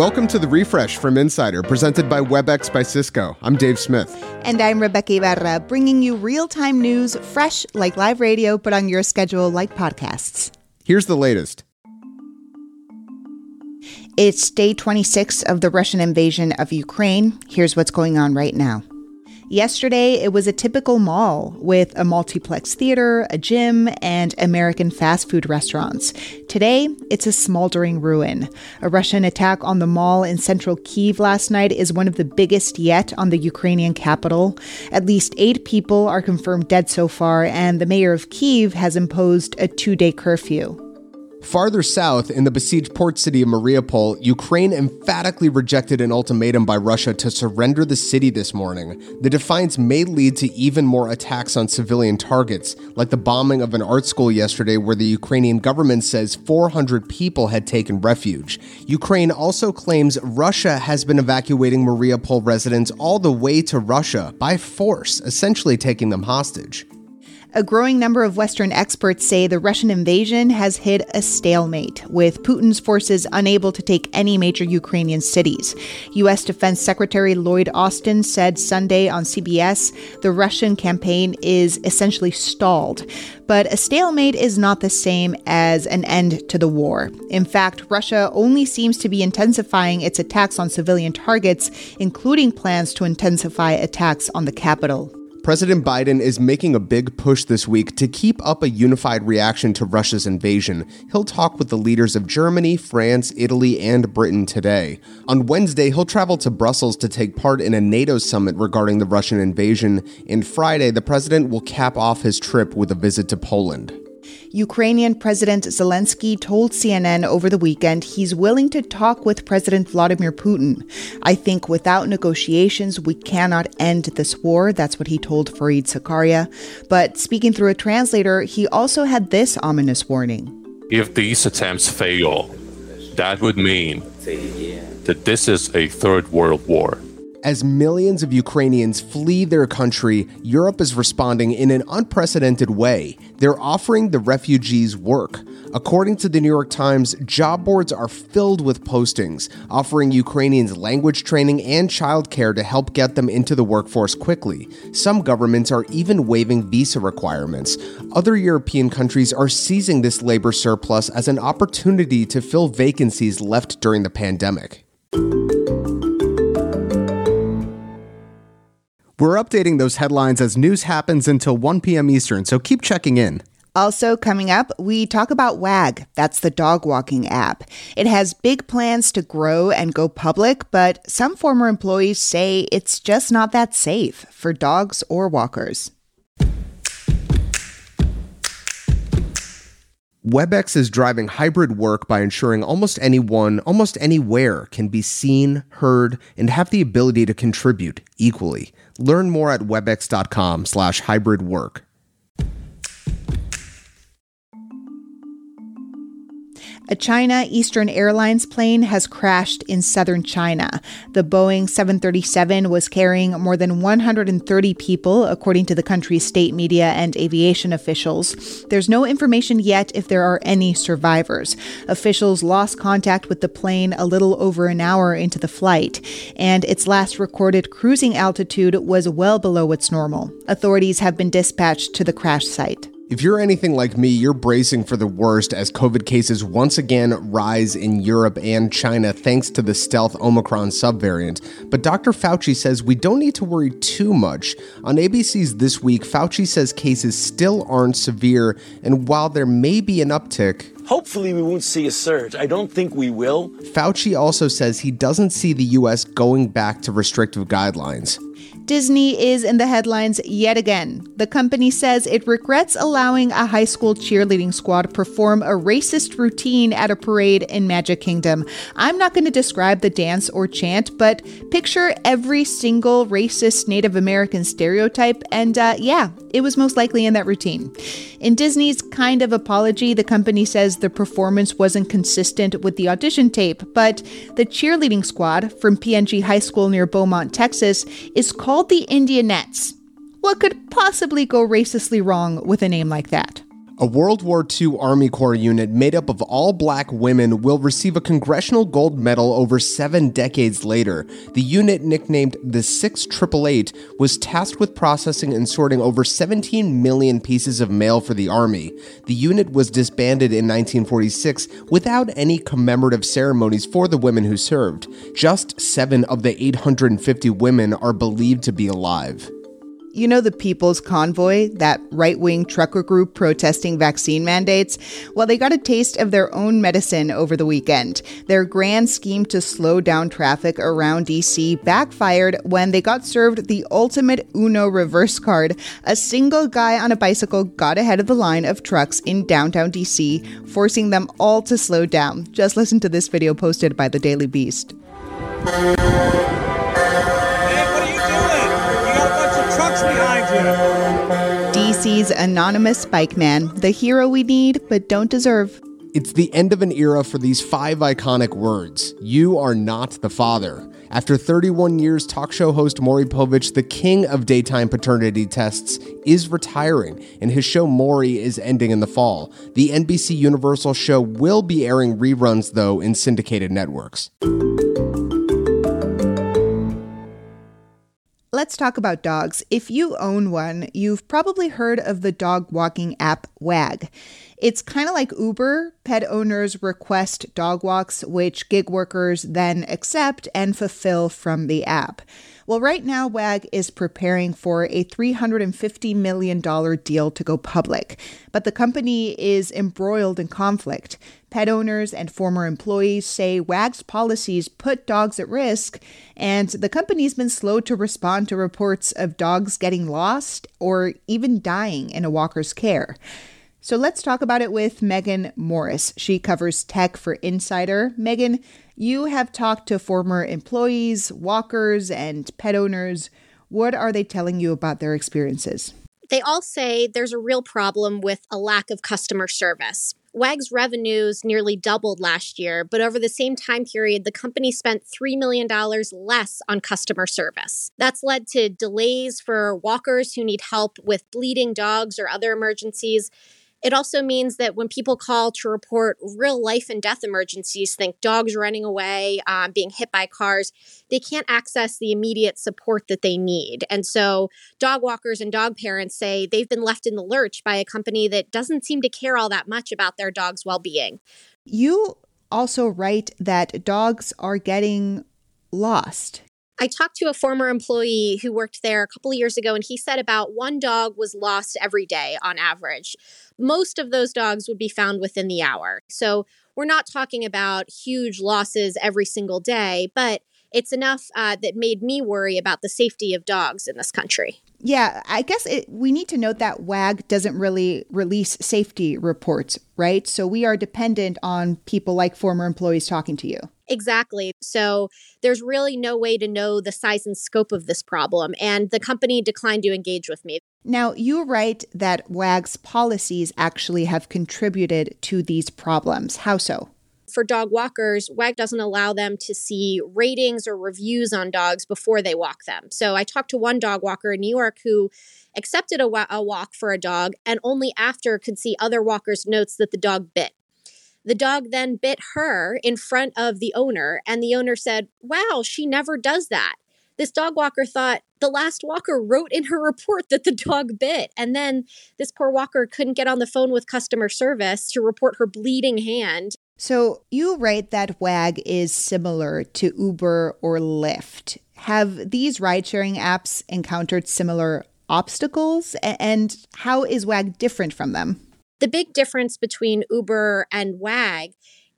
Welcome to the refresh from Insider, presented by WebEx by Cisco. I'm Dave Smith. And I'm Rebeca Ibarra, bringing you real time news, fresh like live radio, but on your schedule like podcasts. Here's the latest. It's day 26 of the Russian invasion of Ukraine. Here's what's going on right now. Yesterday, it was a typical mall with a multiplex theater, a gym, and American fast food restaurants. Today, it's a smoldering ruin. A Russian attack on the mall in central Kiev last night is one of the biggest yet on the Ukrainian capital. At least eight people are confirmed dead so far, and the mayor of Kiev has imposed a two day curfew. Farther south, in the besieged port city of Mariupol, Ukraine emphatically rejected an ultimatum by Russia to surrender the city this morning. The defiance may lead to even more attacks on civilian targets, like the bombing of an art school yesterday where the Ukrainian government says 400 people had taken refuge. Ukraine also claims Russia has been evacuating Mariupol residents all the way to Russia by force, essentially taking them hostage. A growing number of Western experts say the Russian invasion has hit a stalemate, with Putin's forces unable to take any major Ukrainian cities. U.S. Defense Secretary Lloyd Austin said Sunday on CBS the Russian campaign is essentially stalled. But a stalemate is not the same as an end to the war. In fact, Russia only seems to be intensifying its attacks on civilian targets, including plans to intensify attacks on the capital. President Biden is making a big push this week to keep up a unified reaction to Russia's invasion. He'll talk with the leaders of Germany, France, Italy, and Britain today. On Wednesday, he'll travel to Brussels to take part in a NATO summit regarding the Russian invasion. And Friday, the president will cap off his trip with a visit to Poland. Ukrainian President Zelensky told CNN over the weekend he's willing to talk with President Vladimir Putin. I think without negotiations, we cannot end this war. That's what he told Fareed Zakaria. But speaking through a translator, he also had this ominous warning. If these attempts fail, that would mean that this is a third world war. As millions of Ukrainians flee their country, Europe is responding in an unprecedented way. They're offering the refugees work. According to the New York Times, job boards are filled with postings, offering Ukrainians language training and childcare to help get them into the workforce quickly. Some governments are even waiving visa requirements. Other European countries are seizing this labor surplus as an opportunity to fill vacancies left during the pandemic. We're updating those headlines as news happens until 1 p.m. Eastern, so keep checking in. Also, coming up, we talk about WAG. That's the dog walking app. It has big plans to grow and go public, but some former employees say it's just not that safe for dogs or walkers. WebEx is driving hybrid work by ensuring almost anyone, almost anywhere can be seen, heard, and have the ability to contribute equally. Learn more at webex.com slash hybrid work. A China Eastern Airlines plane has crashed in southern China. The Boeing 737 was carrying more than 130 people, according to the country's state media and aviation officials. There's no information yet if there are any survivors. Officials lost contact with the plane a little over an hour into the flight, and its last recorded cruising altitude was well below its normal. Authorities have been dispatched to the crash site. If you're anything like me, you're bracing for the worst as COVID cases once again rise in Europe and China thanks to the stealth Omicron subvariant. But Dr. Fauci says we don't need to worry too much. On ABC's This Week, Fauci says cases still aren't severe, and while there may be an uptick, Hopefully, we won't see a surge. I don't think we will. Fauci also says he doesn't see the U.S. going back to restrictive guidelines. Disney is in the headlines yet again. The company says it regrets allowing a high school cheerleading squad perform a racist routine at a parade in Magic Kingdom. I'm not going to describe the dance or chant, but picture every single racist Native American stereotype, and uh, yeah, it was most likely in that routine. In Disney's kind of apology, the company says the performance wasn't consistent with the audition tape, but the cheerleading squad from PNG High School near Beaumont, Texas, is called the Indianettes. What could possibly go racistly wrong with a name like that? A World War II Army Corps unit made up of all black women will receive a Congressional Gold Medal over seven decades later. The unit, nicknamed the 6888, was tasked with processing and sorting over 17 million pieces of mail for the Army. The unit was disbanded in 1946 without any commemorative ceremonies for the women who served. Just seven of the 850 women are believed to be alive. You know the People's Convoy, that right wing trucker group protesting vaccine mandates? Well, they got a taste of their own medicine over the weekend. Their grand scheme to slow down traffic around DC backfired when they got served the ultimate Uno reverse card. A single guy on a bicycle got ahead of the line of trucks in downtown DC, forcing them all to slow down. Just listen to this video posted by the Daily Beast. DC's anonymous bike man, the hero we need but don't deserve. It's the end of an era for these five iconic words. You are not the father. After 31 years, talk show host Maury Povich, the king of daytime paternity tests, is retiring, and his show Maury is ending in the fall. The NBC Universal show will be airing reruns, though, in syndicated networks. Let's talk about dogs. If you own one, you've probably heard of the dog walking app Wag. It's kind of like Uber. Pet owners request dog walks, which gig workers then accept and fulfill from the app. Well, right now, WAG is preparing for a $350 million deal to go public, but the company is embroiled in conflict. Pet owners and former employees say WAG's policies put dogs at risk, and the company's been slow to respond to reports of dogs getting lost or even dying in a walker's care. So let's talk about it with Megan Morris. She covers tech for Insider. Megan, you have talked to former employees, walkers, and pet owners. What are they telling you about their experiences? They all say there's a real problem with a lack of customer service. WAG's revenues nearly doubled last year, but over the same time period, the company spent $3 million less on customer service. That's led to delays for walkers who need help with bleeding dogs or other emergencies it also means that when people call to report real life and death emergencies, think dogs running away, um, being hit by cars, they can't access the immediate support that they need. And so, dog walkers and dog parents say they've been left in the lurch by a company that doesn't seem to care all that much about their dog's well being. You also write that dogs are getting lost. I talked to a former employee who worked there a couple of years ago, and he said about one dog was lost every day on average. Most of those dogs would be found within the hour. So we're not talking about huge losses every single day, but it's enough uh, that made me worry about the safety of dogs in this country. Yeah, I guess it, we need to note that WAG doesn't really release safety reports, right? So we are dependent on people like former employees talking to you. Exactly. So there's really no way to know the size and scope of this problem. And the company declined to engage with me. Now, you write that WAG's policies actually have contributed to these problems. How so? for dog walkers, WAG doesn't allow them to see ratings or reviews on dogs before they walk them. So I talked to one dog walker in New York who accepted a, wa- a walk for a dog and only after could see other walkers' notes that the dog bit. The dog then bit her in front of the owner, and the owner said, Wow, she never does that. This dog walker thought the last walker wrote in her report that the dog bit. And then this poor walker couldn't get on the phone with customer service to report her bleeding hand. So you write that WAG is similar to Uber or Lyft. Have these ride sharing apps encountered similar obstacles? And how is WAG different from them? The big difference between Uber and WAG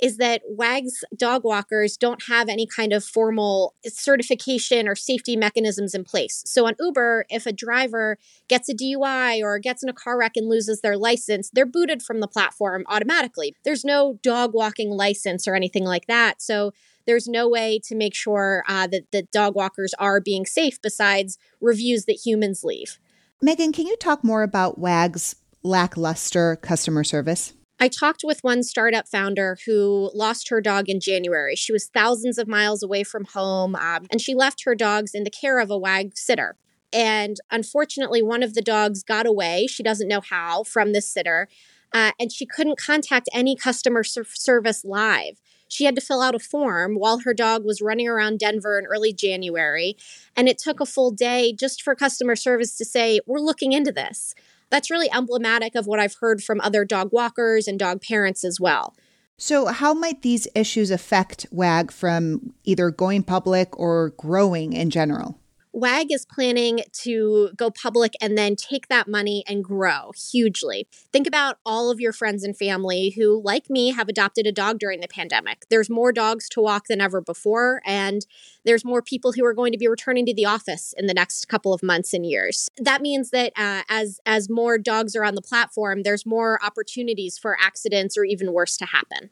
is that WAG's dog walkers don't have any kind of formal certification or safety mechanisms in place. So on Uber, if a driver gets a DUI or gets in a car wreck and loses their license, they're booted from the platform automatically. There's no dog walking license or anything like that. So there's no way to make sure uh, that the dog walkers are being safe besides reviews that humans leave. Megan, can you talk more about WAG's lackluster customer service? I talked with one startup founder who lost her dog in January. She was thousands of miles away from home, um, and she left her dogs in the care of a WAG sitter. And unfortunately, one of the dogs got away. She doesn't know how from this sitter. uh, and she couldn't contact any customer ser- service live. She had to fill out a form while her dog was running around Denver in early January. And it took a full day just for customer service to say, We're looking into this. That's really emblematic of what I've heard from other dog walkers and dog parents as well. So, how might these issues affect WAG from either going public or growing in general? WAG is planning to go public and then take that money and grow hugely. Think about all of your friends and family who, like me, have adopted a dog during the pandemic. There's more dogs to walk than ever before, and there's more people who are going to be returning to the office in the next couple of months and years. That means that uh, as as more dogs are on the platform, there's more opportunities for accidents or even worse to happen.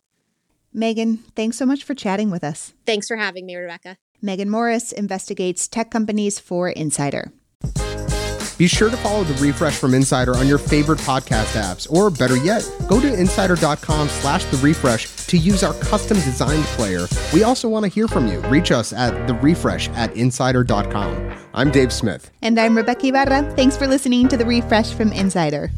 Megan, thanks so much for chatting with us. Thanks for having me, Rebeca. Megan Morris investigates tech companies for Insider. Be sure to follow the refresh from Insider on your favorite podcast apps, or better yet, go to insider.com slash the refresh to use our custom designed player. We also want to hear from you. Reach us at the refresh at insider.com. I'm Dave Smith. And I'm Rebeca Ibarra. Thanks for listening to the refresh from Insider.